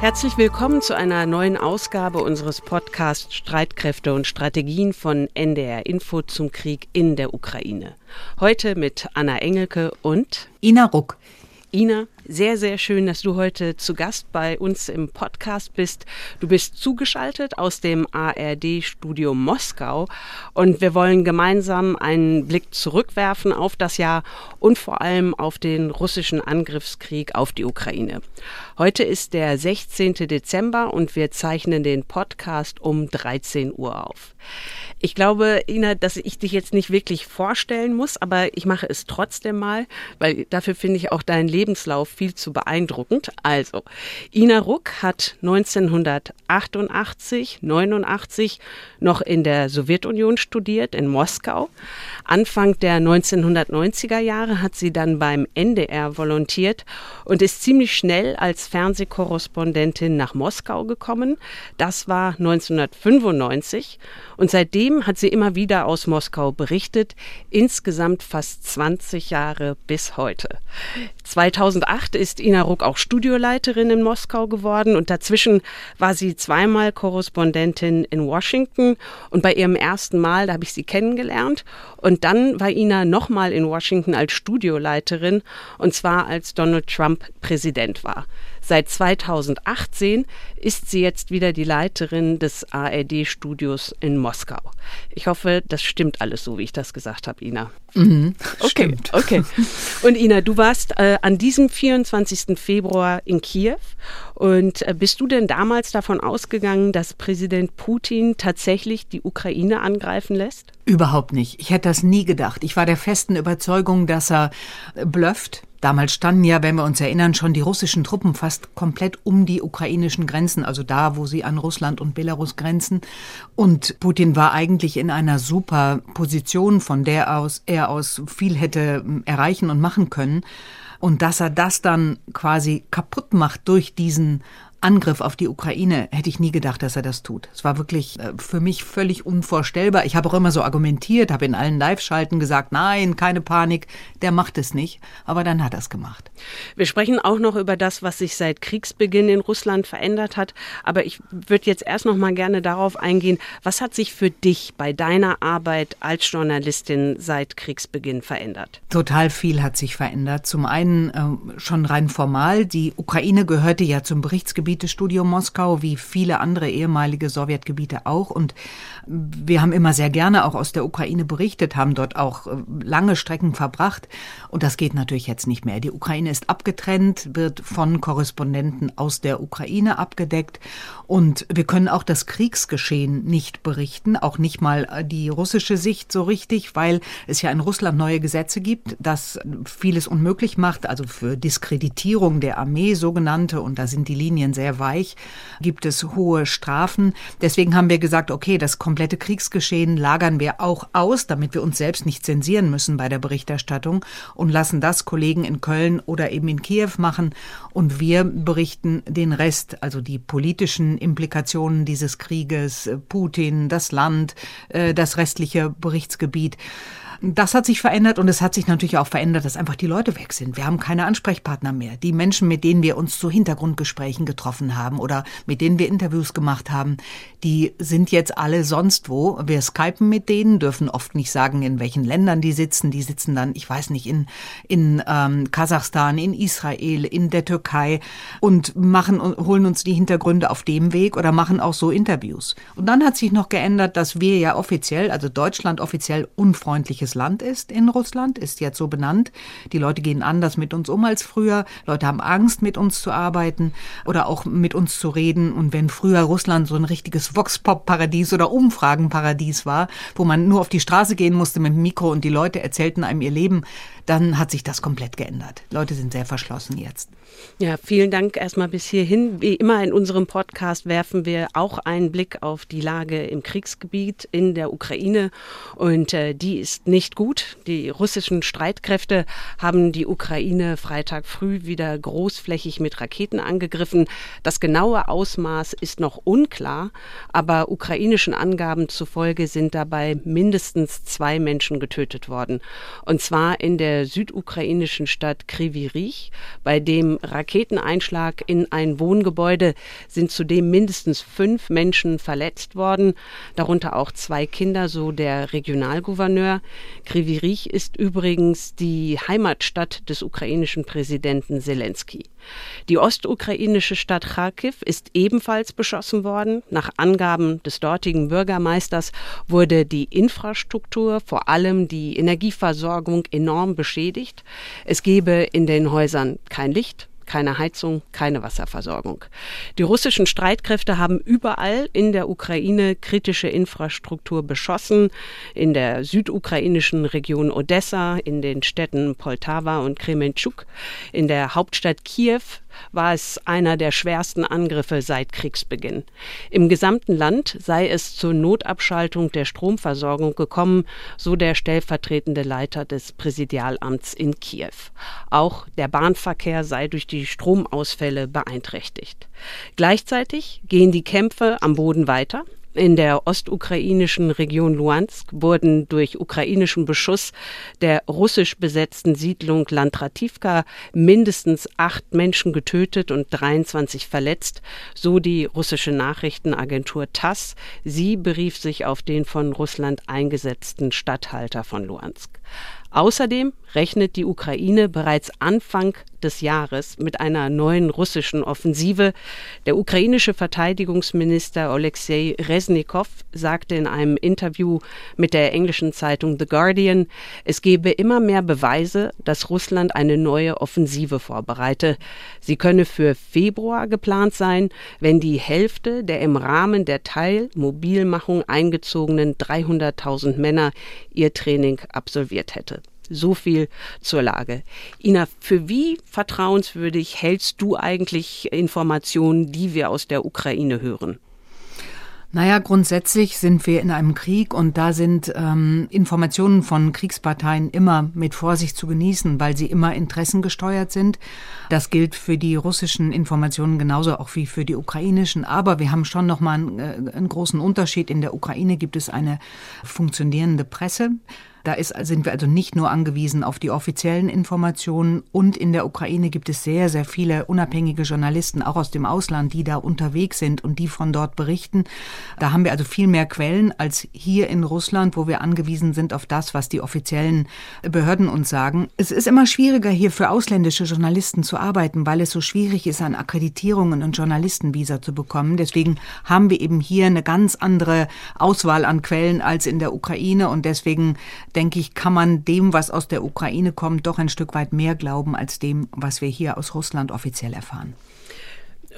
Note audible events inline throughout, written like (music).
Herzlich willkommen zu einer neuen Ausgabe unseres Podcasts Streitkräfte und Strategien von NDR Info zum Krieg in der Ukraine. Heute mit Anna Engelke und Ina Ruck. Ina, sehr, sehr schön, dass du heute zu Gast bei uns im Podcast bist. Du bist zugeschaltet aus dem ARD-Studio Moskau und wir wollen gemeinsam einen Blick zurückwerfen auf das Jahr und vor allem auf den russischen Angriffskrieg auf die Ukraine. Heute ist der 16. Dezember und wir zeichnen den Podcast um 13 Uhr auf. Ich glaube, Ina, dass ich dich jetzt nicht wirklich vorstellen muss, aber ich mache es trotzdem mal, weil dafür finde ich auch deinen Lebenslauf viel zu beeindruckend. Also, Ina Ruck hat 1988, 89 noch in der Sowjetunion studiert, in Moskau. Anfang der 1990er Jahre hat sie dann beim NDR volontiert und ist ziemlich schnell als Fernsehkorrespondentin nach Moskau gekommen. Das war 1995 und seitdem hat sie immer wieder aus Moskau berichtet, insgesamt fast 20 Jahre bis heute. 2008 ist Ina Ruck auch Studioleiterin in Moskau geworden und dazwischen war sie zweimal Korrespondentin in Washington und bei ihrem ersten Mal, da habe ich sie kennengelernt und dann war Ina nochmal in Washington als Studioleiterin und zwar als Donald Trump Präsident war. Seit 2018 ist sie jetzt wieder die Leiterin des ARD-Studios in Moskau. Ich hoffe, das stimmt alles so, wie ich das gesagt habe, Ina. Mhm, okay, stimmt. okay. Und Ina, du warst äh, an diesem 24. Februar in Kiew. Und äh, bist du denn damals davon ausgegangen, dass Präsident Putin tatsächlich die Ukraine angreifen lässt? Überhaupt nicht. Ich hätte das nie gedacht. Ich war der festen Überzeugung, dass er blufft. Damals standen ja, wenn wir uns erinnern, schon die russischen Truppen fast komplett um die ukrainischen Grenzen, also da, wo sie an Russland und Belarus grenzen. Und Putin war eigentlich in einer super Position, von der aus er aus viel hätte hm, erreichen und machen können. Und dass er das dann quasi kaputt macht durch diesen Angriff auf die Ukraine hätte ich nie gedacht, dass er das tut. Es war wirklich äh, für mich völlig unvorstellbar. Ich habe auch immer so argumentiert, habe in allen Live-Schalten gesagt, nein, keine Panik, der macht es nicht. Aber dann hat er es gemacht. Wir sprechen auch noch über das, was sich seit Kriegsbeginn in Russland verändert hat. Aber ich würde jetzt erst noch mal gerne darauf eingehen, was hat sich für dich bei deiner Arbeit als Journalistin seit Kriegsbeginn verändert? Total viel hat sich verändert. Zum einen äh, schon rein formal. Die Ukraine gehörte ja zum Berichtsgebiet Gebietestudio Moskau, wie viele andere ehemalige Sowjetgebiete auch. Und wir haben immer sehr gerne auch aus der Ukraine berichtet, haben dort auch äh, lange Strecken verbracht. Und das geht natürlich jetzt nicht mehr. Die Ukraine ist abgetrennt, wird von Korrespondenten aus der Ukraine abgedeckt. Und wir können auch das Kriegsgeschehen nicht berichten, auch nicht mal äh, die russische Sicht so richtig, weil es ja in Russland neue Gesetze gibt, das vieles unmöglich macht, also für Diskreditierung der Armee sogenannte. Und da sind die Linien sehr weich, gibt es hohe Strafen. Deswegen haben wir gesagt, okay, das komplette Kriegsgeschehen lagern wir auch aus, damit wir uns selbst nicht zensieren müssen bei der Berichterstattung und lassen das Kollegen in Köln oder eben in Kiew machen. Und wir berichten den Rest, also die politischen Implikationen dieses Krieges, Putin, das Land, äh, das restliche Berichtsgebiet. Das hat sich verändert und es hat sich natürlich auch verändert, dass einfach die Leute weg sind. Wir haben keine Ansprechpartner mehr. Die Menschen, mit denen wir uns zu Hintergrundgesprächen getroffen haben oder mit denen wir Interviews gemacht haben, die sind jetzt alle sonst wo. Wir skypen mit denen, dürfen oft nicht sagen, in welchen Ländern die sitzen. Die sitzen dann, ich weiß nicht, in, in ähm, Kasachstan, in Israel, in der Türkei und machen holen uns die Hintergründe auf dem Weg oder machen auch so Interviews. Und dann hat sich noch geändert, dass wir ja offiziell, also Deutschland offiziell unfreundliches welches Land ist in Russland, ist jetzt so benannt. Die Leute gehen anders mit uns um als früher. Leute haben Angst, mit uns zu arbeiten oder auch mit uns zu reden. Und wenn früher Russland so ein richtiges Vox-Pop-Paradies oder Umfragenparadies war, wo man nur auf die Straße gehen musste mit dem Mikro und die Leute erzählten einem ihr Leben, dann hat sich das komplett geändert. Leute sind sehr verschlossen jetzt. Ja, vielen Dank erstmal bis hierhin. Wie immer in unserem Podcast werfen wir auch einen Blick auf die Lage im Kriegsgebiet in der Ukraine und äh, die ist nicht gut. Die russischen Streitkräfte haben die Ukraine Freitag früh wieder großflächig mit Raketen angegriffen. Das genaue Ausmaß ist noch unklar, aber ukrainischen Angaben zufolge sind dabei mindestens zwei Menschen getötet worden. Und zwar in der südukrainischen Stadt Kryvyi Rih. Bei dem Raketeneinschlag in ein Wohngebäude sind zudem mindestens fünf Menschen verletzt worden, darunter auch zwei Kinder, so der Regionalgouverneur. Kryvyi Rih ist übrigens die Heimatstadt des ukrainischen Präsidenten Zelensky. Die ostukrainische Stadt Kharkiv ist ebenfalls beschossen worden. Nach Angaben des dortigen Bürgermeisters wurde die Infrastruktur, vor allem die Energieversorgung, enorm beschädigt. Es gebe in den Häusern kein Licht, keine Heizung, keine Wasserversorgung. Die russischen Streitkräfte haben überall in der Ukraine kritische Infrastruktur beschossen, in der südukrainischen Region Odessa, in den Städten Poltawa und Kremenchuk, in der Hauptstadt Kiew war es einer der schwersten Angriffe seit Kriegsbeginn. Im gesamten Land sei es zur Notabschaltung der Stromversorgung gekommen, so der stellvertretende Leiter des Präsidialamts in Kiew. Auch der Bahnverkehr sei durch die Stromausfälle beeinträchtigt. Gleichzeitig gehen die Kämpfe am Boden weiter. In der ostukrainischen Region Luhansk wurden durch ukrainischen Beschuss der russisch besetzten Siedlung Lantrativka mindestens acht Menschen getötet und 23 verletzt, so die russische Nachrichtenagentur TASS. Sie berief sich auf den von Russland eingesetzten Statthalter von Luhansk. Außerdem rechnet die Ukraine bereits Anfang des Jahres mit einer neuen russischen Offensive. Der ukrainische Verteidigungsminister Alexei Resnikow sagte in einem Interview mit der englischen Zeitung The Guardian, es gebe immer mehr Beweise, dass Russland eine neue Offensive vorbereite. Sie könne für Februar geplant sein, wenn die Hälfte der im Rahmen der Teilmobilmachung eingezogenen 300.000 Männer ihr Training absolviert hätte. So viel zur Lage. Ina, für wie vertrauenswürdig hältst du eigentlich Informationen, die wir aus der Ukraine hören? Naja, grundsätzlich sind wir in einem Krieg und da sind ähm, Informationen von Kriegsparteien immer mit Vorsicht zu genießen, weil sie immer interessengesteuert sind. Das gilt für die russischen Informationen genauso auch wie für die ukrainischen. Aber wir haben schon nochmal einen, äh, einen großen Unterschied. In der Ukraine gibt es eine funktionierende Presse. Da ist, sind wir also nicht nur angewiesen auf die offiziellen Informationen und in der Ukraine gibt es sehr, sehr viele unabhängige Journalisten, auch aus dem Ausland, die da unterwegs sind und die von dort berichten. Da haben wir also viel mehr Quellen als hier in Russland, wo wir angewiesen sind auf das, was die offiziellen Behörden uns sagen. Es ist immer schwieriger hier für ausländische Journalisten zu arbeiten, weil es so schwierig ist, an Akkreditierungen und Journalistenvisa zu bekommen. Deswegen haben wir eben hier eine ganz andere Auswahl an Quellen als in der Ukraine und deswegen denke ich, kann man dem, was aus der Ukraine kommt, doch ein Stück weit mehr glauben als dem, was wir hier aus Russland offiziell erfahren.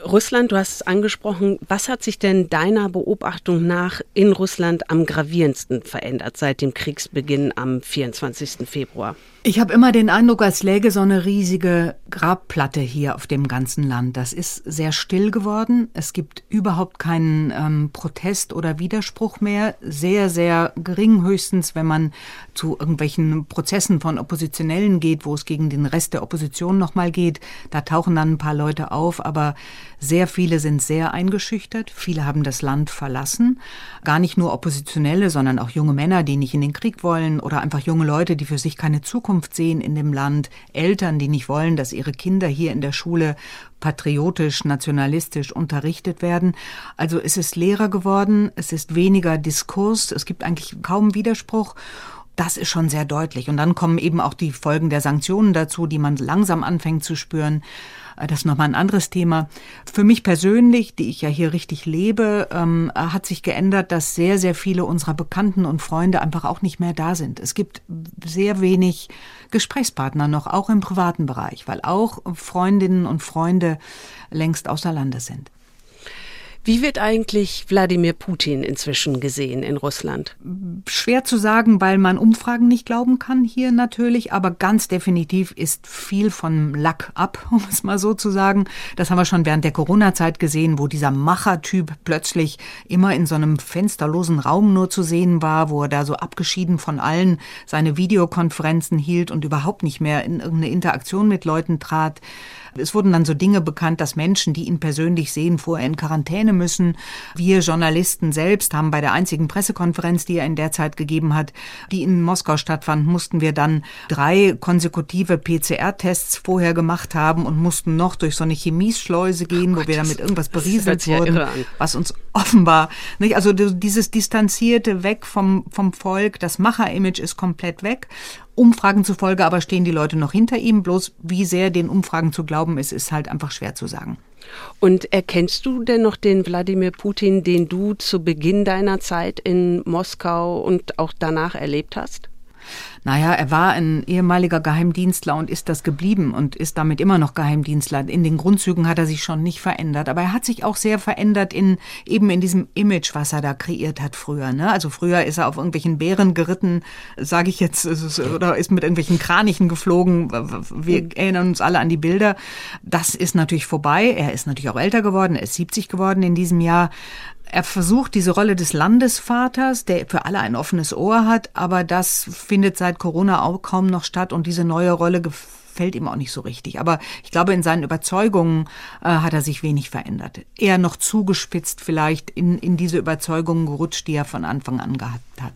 Russland, du hast es angesprochen. Was hat sich denn deiner Beobachtung nach in Russland am gravierendsten verändert seit dem Kriegsbeginn am 24. Februar? Ich habe immer den Eindruck, als läge so eine riesige Grabplatte hier auf dem ganzen Land. Das ist sehr still geworden. Es gibt überhaupt keinen ähm, Protest oder Widerspruch mehr. Sehr, sehr gering höchstens, wenn man zu irgendwelchen Prozessen von Oppositionellen geht, wo es gegen den Rest der Opposition nochmal geht. Da tauchen dann ein paar Leute auf, aber sehr viele sind sehr eingeschüchtert. Viele haben das Land verlassen. Gar nicht nur Oppositionelle, sondern auch junge Männer, die nicht in den Krieg wollen oder einfach junge Leute, die für sich keine Zukunft Zukunft sehen in dem Land, Eltern, die nicht wollen, dass ihre Kinder hier in der Schule patriotisch, nationalistisch unterrichtet werden. Also es ist leerer geworden, es ist weniger Diskurs, es gibt eigentlich kaum Widerspruch. Das ist schon sehr deutlich. Und dann kommen eben auch die Folgen der Sanktionen dazu, die man langsam anfängt zu spüren. Äh, das ist nochmal ein anderes Thema. Für mich persönlich, die ich ja hier richtig lebe, ähm, hat sich geändert, dass sehr, sehr viele unserer Bekannten und Freunde einfach auch nicht mehr da sind. Es gibt sehr wenig Gesprächspartner noch, auch im privaten Bereich, weil auch Freundinnen und Freunde längst außer Lande sind. Wie wird eigentlich Wladimir Putin inzwischen gesehen in Russland? Schwer zu sagen, weil man Umfragen nicht glauben kann hier natürlich, aber ganz definitiv ist viel von Lack ab, (laughs) um es mal so zu sagen. Das haben wir schon während der Corona-Zeit gesehen, wo dieser Machertyp plötzlich immer in so einem fensterlosen Raum nur zu sehen war, wo er da so abgeschieden von allen seine Videokonferenzen hielt und überhaupt nicht mehr in irgendeine Interaktion mit Leuten trat. Es wurden dann so Dinge bekannt, dass Menschen, die ihn persönlich sehen, vorher in Quarantäne müssen. Wir Journalisten selbst haben bei der einzigen Pressekonferenz, die er in der Zeit gegeben hat, die in Moskau stattfand, mussten wir dann drei konsekutive PCR-Tests vorher gemacht haben und mussten noch durch so eine Chemieschleuse gehen, oh wo wir dann mit irgendwas berieselt wurden, ja was uns offenbar, nicht? Also dieses distanzierte Weg vom, vom Volk, das Macher-Image ist komplett weg. Umfragen zufolge aber stehen die Leute noch hinter ihm. Bloß wie sehr den Umfragen zu glauben ist, ist halt einfach schwer zu sagen. Und erkennst du denn noch den Wladimir Putin, den du zu Beginn deiner Zeit in Moskau und auch danach erlebt hast? Naja, er war ein ehemaliger Geheimdienstler und ist das geblieben und ist damit immer noch Geheimdienstler. In den Grundzügen hat er sich schon nicht verändert. Aber er hat sich auch sehr verändert in eben in diesem Image, was er da kreiert hat früher. Ne? Also früher ist er auf irgendwelchen Bären geritten, sage ich jetzt, oder ist mit irgendwelchen Kranichen geflogen. Wir erinnern uns alle an die Bilder. Das ist natürlich vorbei. Er ist natürlich auch älter geworden. Er ist 70 geworden in diesem Jahr. Er versucht diese Rolle des Landesvaters, der für alle ein offenes Ohr hat, aber das findet seit Corona auch kaum noch statt und diese neue Rolle gefällt ihm auch nicht so richtig. Aber ich glaube, in seinen Überzeugungen äh, hat er sich wenig verändert. Eher noch zugespitzt vielleicht in, in diese Überzeugungen gerutscht, die er von Anfang an gehabt hat.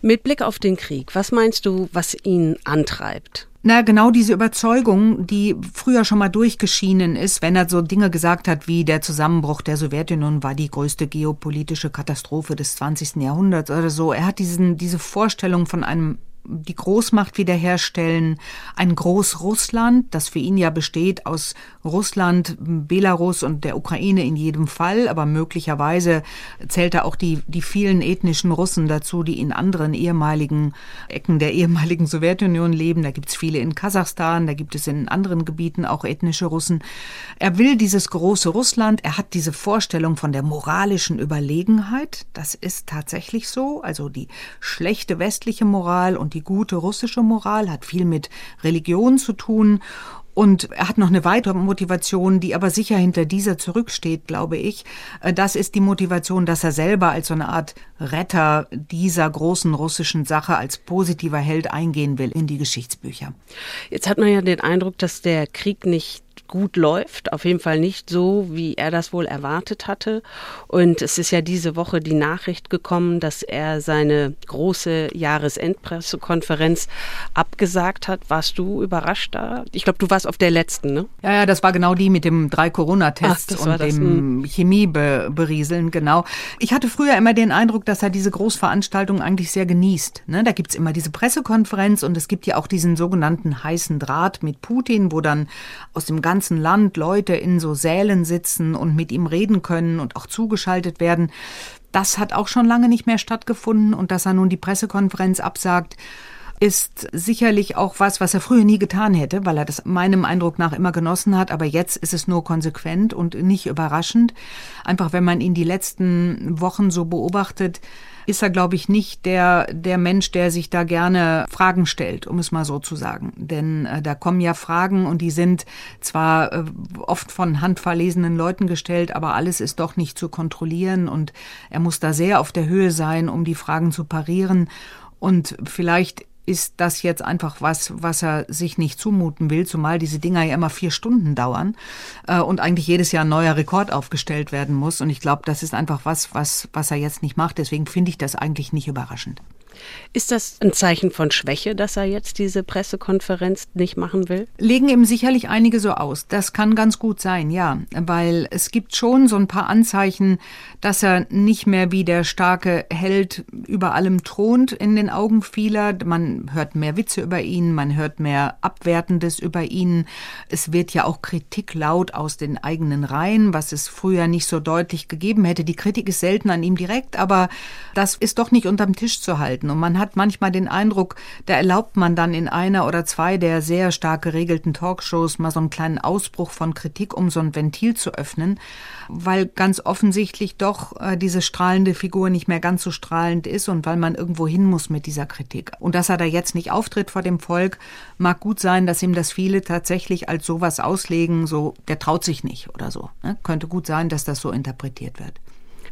Mit Blick auf den Krieg, was meinst du, was ihn antreibt? Na, genau diese Überzeugung, die früher schon mal durchgeschienen ist, wenn er so Dinge gesagt hat wie der Zusammenbruch der Sowjetunion war die größte geopolitische Katastrophe des 20. Jahrhunderts oder so. Er hat diesen, diese Vorstellung von einem die Großmacht wiederherstellen, ein Großrussland, das für ihn ja besteht aus Russland, Belarus und der Ukraine in jedem Fall, aber möglicherweise zählt er auch die, die vielen ethnischen Russen dazu, die in anderen ehemaligen Ecken der ehemaligen Sowjetunion leben. Da gibt es viele in Kasachstan, da gibt es in anderen Gebieten auch ethnische Russen. Er will dieses große Russland, er hat diese Vorstellung von der moralischen Überlegenheit, das ist tatsächlich so, also die schlechte westliche Moral und die gute russische Moral, hat viel mit Religion zu tun. Und er hat noch eine weitere Motivation, die aber sicher hinter dieser zurücksteht, glaube ich. Äh, das ist die Motivation, dass er selber als so eine Art Retter dieser großen russischen Sache als positiver Held eingehen will in die Geschichtsbücher. Jetzt hat man ja den Eindruck, dass der Krieg nicht gut läuft. Auf jeden Fall nicht so, wie er das wohl erwartet hatte. Und es ist ja diese Woche die Nachricht gekommen, dass er seine große Jahresendpressekonferenz abgesagt hat. Warst du überrascht da? Ich glaube, du warst auf der letzten, ne? Ja, ja, das war genau die mit dem drei Corona-Tests und dem hm. Chemieberieseln, genau. Ich hatte früher immer den Eindruck, dass er diese Großveranstaltung eigentlich sehr genießt. Ne? Da gibt's immer diese Pressekonferenz und es gibt ja auch diesen sogenannten heißen Draht mit Putin, wo dann aus dem ganzen ganzen Land Leute in so Sälen sitzen und mit ihm reden können und auch zugeschaltet werden. Das hat auch schon lange nicht mehr stattgefunden und dass er nun die Pressekonferenz absagt, ist sicherlich auch was, was er früher nie getan hätte, weil er das meinem Eindruck nach immer genossen hat. Aber jetzt ist es nur konsequent und nicht überraschend. Einfach, wenn man ihn die letzten Wochen so beobachtet, ist er, glaube ich, nicht der, der Mensch, der sich da gerne Fragen stellt, um es mal so zu sagen. Denn äh, da kommen ja Fragen und die sind zwar äh, oft von handverlesenen Leuten gestellt, aber alles ist doch nicht zu kontrollieren und er muss da sehr auf der Höhe sein, um die Fragen zu parieren. Und vielleicht ist das jetzt einfach was, was er sich nicht zumuten will, zumal diese Dinger ja immer vier Stunden dauern äh, und eigentlich jedes Jahr ein neuer Rekord aufgestellt werden muss. Und ich glaube, das ist einfach was, was, was er jetzt nicht macht. Deswegen finde ich das eigentlich nicht überraschend. Ist das ein Zeichen von Schwäche, dass er jetzt diese Pressekonferenz nicht machen will? Legen ihm sicherlich einige so aus. Das kann ganz gut sein, ja. Weil es gibt schon so ein paar Anzeichen, dass er nicht mehr wie der starke Held über allem thront in den Augen vieler. Man hört mehr Witze über ihn, man hört mehr Abwertendes über ihn. Es wird ja auch Kritik laut aus den eigenen Reihen, was es früher nicht so deutlich gegeben hätte. Die Kritik ist selten an ihm direkt, aber das ist doch nicht unterm Tisch zu halten halten. Und man hat manchmal den Eindruck, da erlaubt man dann in einer oder zwei der sehr stark geregelten Talkshows mal so einen kleinen Ausbruch von Kritik, um so ein Ventil zu öffnen, weil ganz offensichtlich doch äh, diese strahlende Figur nicht mehr ganz so strahlend ist und weil man irgendwo hin muss mit dieser Kritik. Und dass er da jetzt nicht auftritt vor dem Volk, mag gut sein, dass ihm das viele tatsächlich als sowas auslegen, so der traut sich nicht oder so. Ne? Könnte gut sein, dass das so interpretiert wird.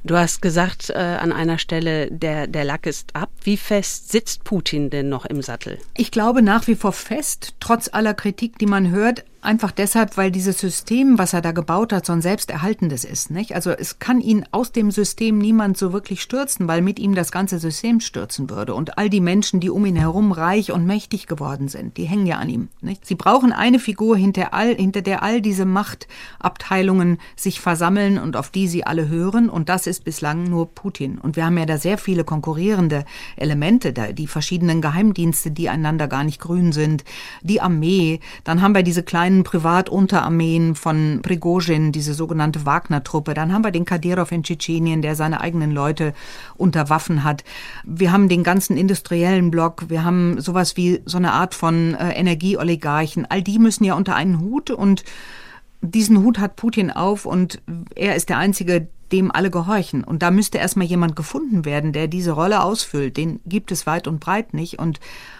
Du hast gesagt äh, an einer Stelle, der, der Lack ist ab. Wie fest sitzt Putin denn noch im Sattel? Ich glaube nach wie vor fest, trotz aller Kritik, die man hört. Einfach deshalb, weil dieses System, was er da gebaut hat, so ein selbsterhaltendes ist. Nicht? Also es kann ihn aus dem System niemand so wirklich stürzen, weil mit ihm das ganze System stürzen würde. Und all die Menschen, die um ihn herum reich und mächtig geworden sind, die hängen ja an ihm. Nicht? Sie brauchen eine Figur, hinter, all, hinter der all diese Machtabteilungen sich versammeln und auf die sie alle hören. Und das ist bislang nur Putin. Und wir haben ja da sehr viele konkurrierende Elemente, die verschiedenen Geheimdienste, die einander gar nicht grün sind, die Armee. Dann haben wir diese kleinen Privatunterarmeen von Prigozhin, diese sogenannte Wagner-Truppe. Dann haben wir den Kadyrov in Tschetschenien, der seine eigenen Leute unter Waffen hat. Wir haben den ganzen industriellen Block. Wir haben sowas wie so eine Art von äh, Energieoligarchen. All die müssen ja unter einen Hut und diesen Hut hat Putin auf und er ist der Einzige, dem alle gehorchen. Und da müsste erstmal jemand gefunden werden, der diese Rolle ausfüllt. Den gibt es weit und breit nicht. Und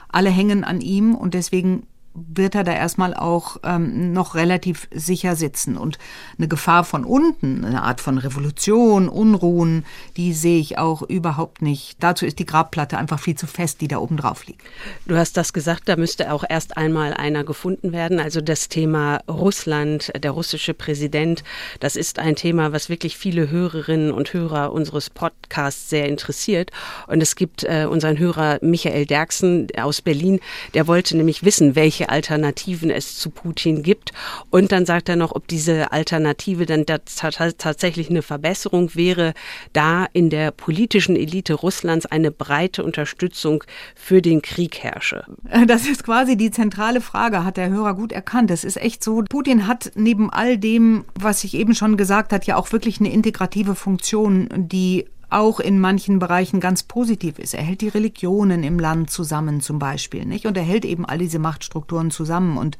alle hängen an ihm und deswegen wird er da erstmal auch ähm, noch relativ sicher sitzen. Und eine Gefahr von unten, eine Art von Revolution, Unruhen, die sehe ich auch überhaupt nicht. Dazu ist die Grabplatte einfach viel zu fest, die da oben drauf liegt. Du hast das gesagt, da müsste auch erst einmal einer gefunden werden. Also das Thema Russland, der russische Präsident, das ist ein Thema, was wirklich viele Hörerinnen und Hörer unseres Podcasts sehr interessiert. Und es gibt äh, unseren Hörer Michael Derksen aus Berlin, der wollte nämlich wissen, welche welche Alternativen es zu Putin gibt. Und dann sagt er noch, ob diese Alternative dann tatsächlich eine Verbesserung wäre, da in der politischen Elite Russlands eine breite Unterstützung für den Krieg herrsche. Das ist quasi die zentrale Frage, hat der Hörer gut erkannt. Es ist echt so, Putin hat neben all dem, was ich eben schon gesagt hat, ja auch wirklich eine integrative Funktion, die auch in manchen Bereichen ganz positiv ist. Er hält die Religionen im Land zusammen zum Beispiel, nicht? Und er hält eben all diese Machtstrukturen zusammen und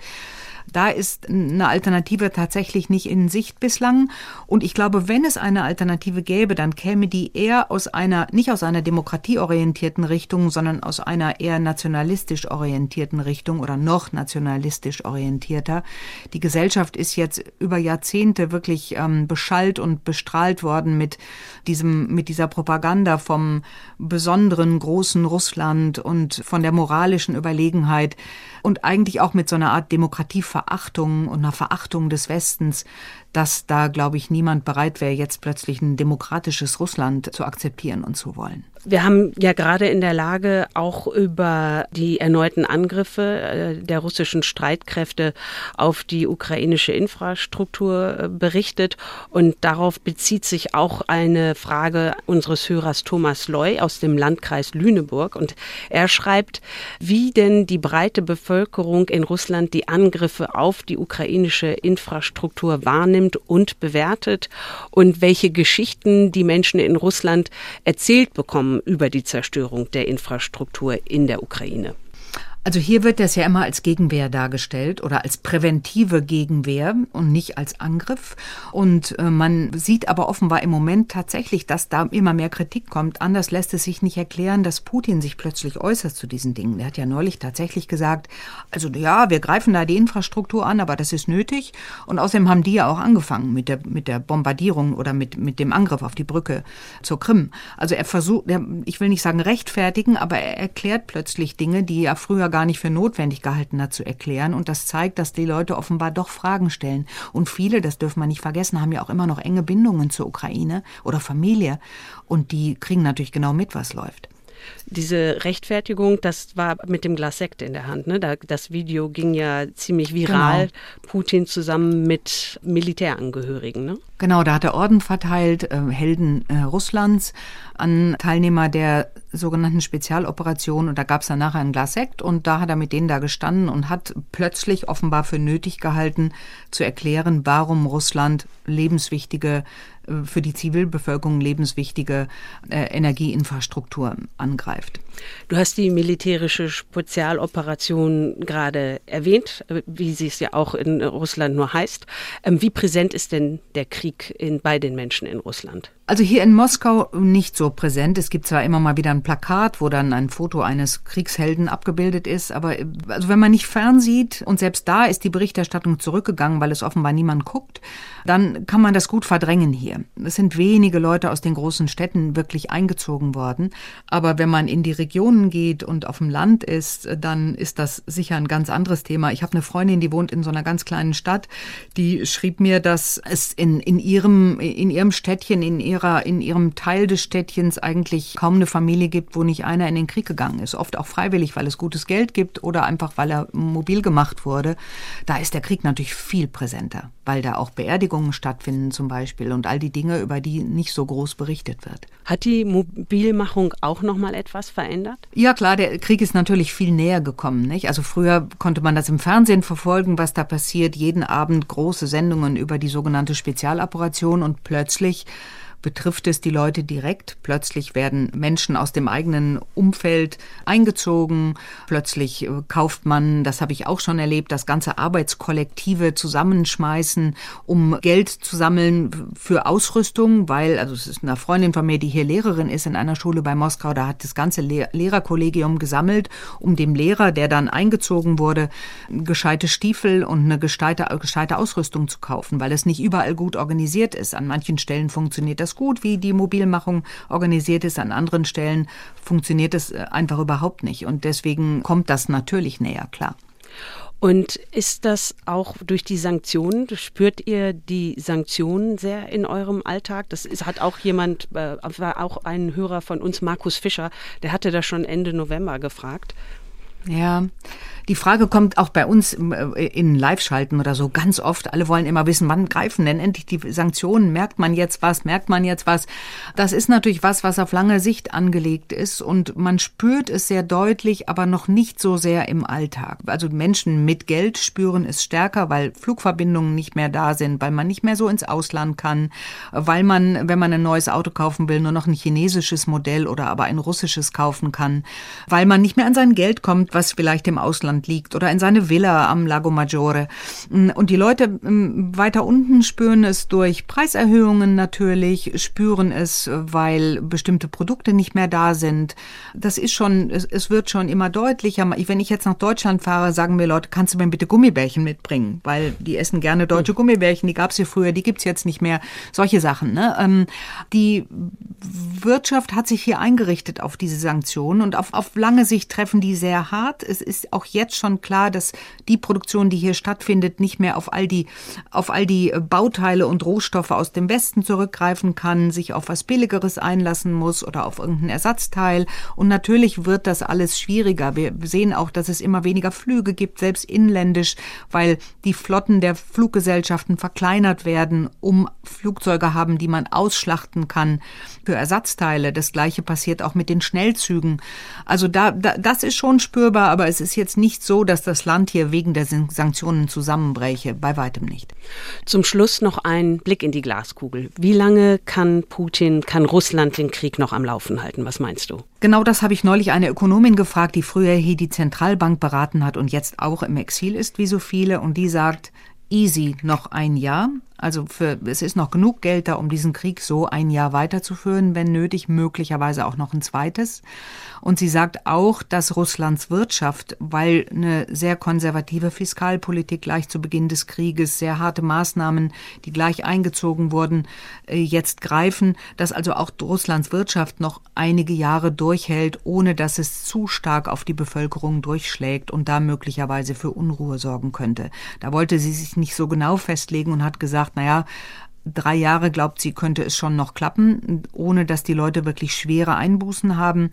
da ist eine Alternative tatsächlich nicht in Sicht bislang. Und ich glaube, wenn es eine Alternative gäbe, dann käme die eher aus einer, nicht aus einer demokratieorientierten Richtung, sondern aus einer eher nationalistisch orientierten Richtung oder noch nationalistisch orientierter. Die Gesellschaft ist jetzt über Jahrzehnte wirklich ähm, beschallt und bestrahlt worden mit diesem, mit dieser Propaganda vom besonderen großen Russland und von der moralischen Überlegenheit und eigentlich auch mit so einer Art Demokratieverachtung und einer Verachtung des Westens, dass da, glaube ich, niemand bereit wäre, jetzt plötzlich ein demokratisches Russland zu akzeptieren und zu wollen. Wir haben ja gerade in der Lage auch über die erneuten Angriffe äh, der russischen Streitkräfte auf die ukrainische Infrastruktur äh, berichtet. Und darauf bezieht sich auch eine Frage unseres Hörers Thomas Loy aus dem Landkreis Lüneburg. Und er schreibt, wie denn die breite Bevölkerung in Russland die Angriffe auf die ukrainische Infrastruktur wahrnimmt und bewertet und welche Geschichten die Menschen in Russland erzählt bekommen über die Zerstörung der Infrastruktur in der Ukraine. Also hier wird das ja immer als Gegenwehr dargestellt oder als präventive Gegenwehr und nicht als Angriff. Und äh, man sieht aber offenbar im Moment tatsächlich, dass da immer mehr Kritik kommt. Anders lässt es sich nicht erklären, dass Putin sich plötzlich äußert zu diesen Dingen. Er hat ja neulich tatsächlich gesagt, also ja, wir greifen da die Infrastruktur an, aber das ist nötig. Und außerdem haben die ja auch angefangen mit der, mit der Bombardierung oder mit, mit dem Angriff auf die Brücke zur Krim. Also er versucht, ich will nicht sagen rechtfertigen, aber er erklärt plötzlich Dinge, die ja früher gar nicht für notwendig gehalten hat zu erklären. Und das zeigt, dass die Leute offenbar doch Fragen stellen. Und viele, das dürfen wir nicht vergessen, haben ja auch immer noch enge Bindungen zur Ukraine oder Familie. Und die kriegen natürlich genau mit, was läuft. Diese Rechtfertigung, das war mit dem Glas Sekt in der Hand. Ne? das Video ging ja ziemlich viral. Genau. Putin zusammen mit Militärangehörigen. Ne? Genau, da hat er Orden verteilt, äh, Helden äh, Russlands an Teilnehmer der sogenannten Spezialoperation und da gab es dann nachher ein Glas Sekt und da hat er mit denen da gestanden und hat plötzlich offenbar für nötig gehalten, zu erklären, warum Russland lebenswichtige für die Zivilbevölkerung lebenswichtige äh, Energieinfrastruktur angreift. Du hast die militärische Spezialoperation gerade erwähnt, wie sie es ja auch in Russland nur heißt. Ähm, wie präsent ist denn der Krieg Krieg in, bei den Menschen in Russland? Also hier in Moskau nicht so präsent. Es gibt zwar immer mal wieder ein Plakat, wo dann ein Foto eines Kriegshelden abgebildet ist, aber also wenn man nicht fernsieht und selbst da ist die Berichterstattung zurückgegangen, weil es offenbar niemand guckt, dann kann man das gut verdrängen hier. Es sind wenige Leute aus den großen Städten wirklich eingezogen worden, aber wenn man in die Regionen geht und auf dem Land ist, dann ist das sicher ein ganz anderes Thema. Ich habe eine Freundin, die wohnt in so einer ganz kleinen Stadt, die schrieb mir, dass es in, in ihrem in ihrem Städtchen in ihrer, in ihrem Teil des Städtchens eigentlich kaum eine Familie gibt, wo nicht einer in den Krieg gegangen ist. Oft auch freiwillig, weil es gutes Geld gibt oder einfach, weil er mobil gemacht wurde. Da ist der Krieg natürlich viel präsenter, weil da auch Beerdigungen stattfinden zum Beispiel und all die Dinge, über die nicht so groß berichtet wird. Hat die Mobilmachung auch noch mal etwas verändert? Ja klar, der Krieg ist natürlich viel näher gekommen. Nicht? Also früher konnte man das im Fernsehen verfolgen, was da passiert. Jeden Abend große Sendungen über die sogenannte Spezialoperation und plötzlich betrifft es die Leute direkt. Plötzlich werden Menschen aus dem eigenen Umfeld eingezogen. Plötzlich äh, kauft man, das habe ich auch schon erlebt, das ganze Arbeitskollektive zusammenschmeißen, um Geld zu sammeln für Ausrüstung, weil, also es ist eine Freundin von mir, die hier Lehrerin ist in einer Schule bei Moskau, da hat das ganze Lehrerkollegium gesammelt, um dem Lehrer, der dann eingezogen wurde, gescheite Stiefel und eine gescheite, gescheite Ausrüstung zu kaufen, weil es nicht überall gut organisiert ist. An manchen Stellen funktioniert das gut, wie die Mobilmachung organisiert ist. An anderen Stellen funktioniert es äh, einfach überhaupt nicht. Und deswegen kommt das natürlich näher, klar. Und ist das auch durch die Sanktionen? Spürt ihr die Sanktionen sehr in eurem Alltag? Das ist, hat auch jemand, äh, war auch ein Hörer von uns, Markus Fischer, der hatte das schon Ende November gefragt. Ja, die Frage kommt auch bei uns äh, in Live-Schalten oder so ganz oft. Alle wollen immer wissen, wann greifen denn endlich die Sanktionen? Merkt man jetzt was? Merkt man jetzt was? Das ist natürlich was, was auf lange Sicht angelegt ist und man spürt es sehr deutlich, aber noch nicht so sehr im Alltag. Also Menschen mit Geld spüren es stärker, weil Flugverbindungen nicht mehr da sind, weil man nicht mehr so ins Ausland kann, weil man, wenn man ein neues Auto kaufen will, nur noch ein chinesisches Modell oder aber ein russisches kaufen kann, weil man nicht mehr an sein Geld kommt, was vielleicht im Ausland liegt oder in seine Villa am Lago Maggiore. Und die Leute mm, weiter unten spüren es durch Preiserhöhungen natürlich, spüren es, weil bestimmte Produkte nicht mehr da sind. Das ist schon, es, es wird schon immer deutlicher. Wenn ich jetzt nach Deutschland fahre, sagen mir Leute, kannst du mir bitte Gummibärchen mitbringen? Weil die essen gerne deutsche hm. Gummibärchen, die gab es hier früher, die gibt's jetzt nicht mehr. Solche Sachen. Ne? Ähm, die Wirtschaft hat sich hier eingerichtet auf diese Sanktionen und auf, auf lange Sicht treffen die sehr hart. Es ist auch jetzt schon klar, dass die Produktion, die hier stattfindet, nicht mehr auf all die, auf all die Bauteile und Rohstoffe aus dem Westen zurückgreifen kann, sich auf was Billigeres einlassen muss oder auf irgendein Ersatzteil. Und natürlich wird das alles schwieriger. Wir sehen auch, dass es immer weniger Flüge gibt, selbst inländisch, weil die Flotten der Fluggesellschaften verkleinert werden, um Flugzeuge haben, die man ausschlachten kann für Ersatzteile. Das gleiche passiert auch mit den Schnellzügen. Also da, da das ist schon spürbar aber es ist jetzt nicht so, dass das Land hier wegen der Sanktionen zusammenbreche. Bei weitem nicht. Zum Schluss noch ein Blick in die Glaskugel. Wie lange kann Putin, kann Russland den Krieg noch am Laufen halten? Was meinst du? Genau das habe ich neulich eine Ökonomin gefragt, die früher hier die Zentralbank beraten hat und jetzt auch im Exil ist, wie so viele. Und die sagt, easy noch ein Jahr. Also für, es ist noch genug Geld da, um diesen Krieg so ein Jahr weiterzuführen, wenn nötig, möglicherweise auch noch ein zweites. Und sie sagt auch, dass Russlands Wirtschaft, weil eine sehr konservative Fiskalpolitik gleich zu Beginn des Krieges, sehr harte Maßnahmen, die gleich eingezogen wurden, äh, jetzt greifen, dass also auch Russlands Wirtschaft noch einige Jahre durchhält, ohne dass es zu stark auf die Bevölkerung durchschlägt und da möglicherweise für Unruhe sorgen könnte. Da wollte sie sich nicht so genau festlegen und hat gesagt, naja, drei Jahre glaubt sie, könnte es schon noch klappen, ohne dass die Leute wirklich schwere Einbußen haben.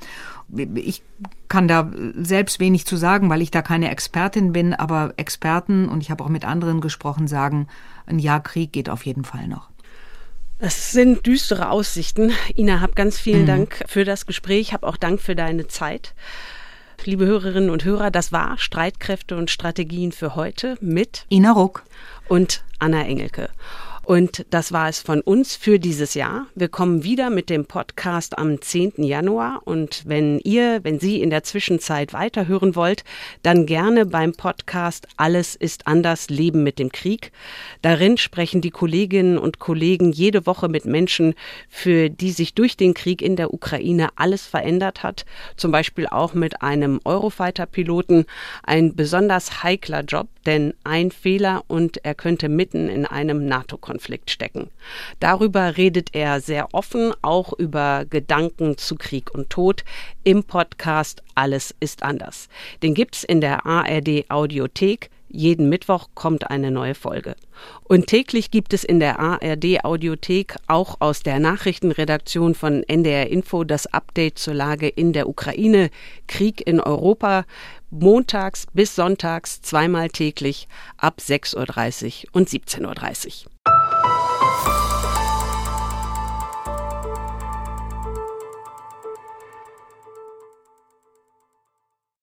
Ich kann da selbst wenig zu sagen, weil ich da keine Expertin bin, aber Experten, und ich habe auch mit anderen gesprochen, sagen, ein Jahr Krieg geht auf jeden Fall noch. Das sind düstere Aussichten. Ina, hab ganz vielen mhm. Dank für das Gespräch, hab auch Dank für deine Zeit. Liebe Hörerinnen und Hörer, das war Streitkräfte und Strategien für heute mit Ina Ruck und Anna Engelke. Und das war es von uns für dieses Jahr. Wir kommen wieder mit dem Podcast am 10. Januar. Und wenn ihr, wenn Sie in der Zwischenzeit weiterhören wollt, dann gerne beim Podcast Alles ist anders, Leben mit dem Krieg. Darin sprechen die Kolleginnen und Kollegen jede Woche mit Menschen, für die sich durch den Krieg in der Ukraine alles verändert hat. Zum Beispiel auch mit einem Eurofighter-Piloten. Ein besonders heikler Job, denn ein Fehler und er könnte mitten in einem NATO-Konflikt stecken. Darüber redet er sehr offen, auch über Gedanken zu Krieg und Tod im Podcast Alles ist anders. Den gibt's in der ARD Audiothek. Jeden Mittwoch kommt eine neue Folge. Und täglich gibt es in der ARD Audiothek auch aus der Nachrichtenredaktion von NDR Info das Update zur Lage in der Ukraine, Krieg in Europa, montags bis sonntags zweimal täglich ab 6.30 Uhr und 17.30 Uhr.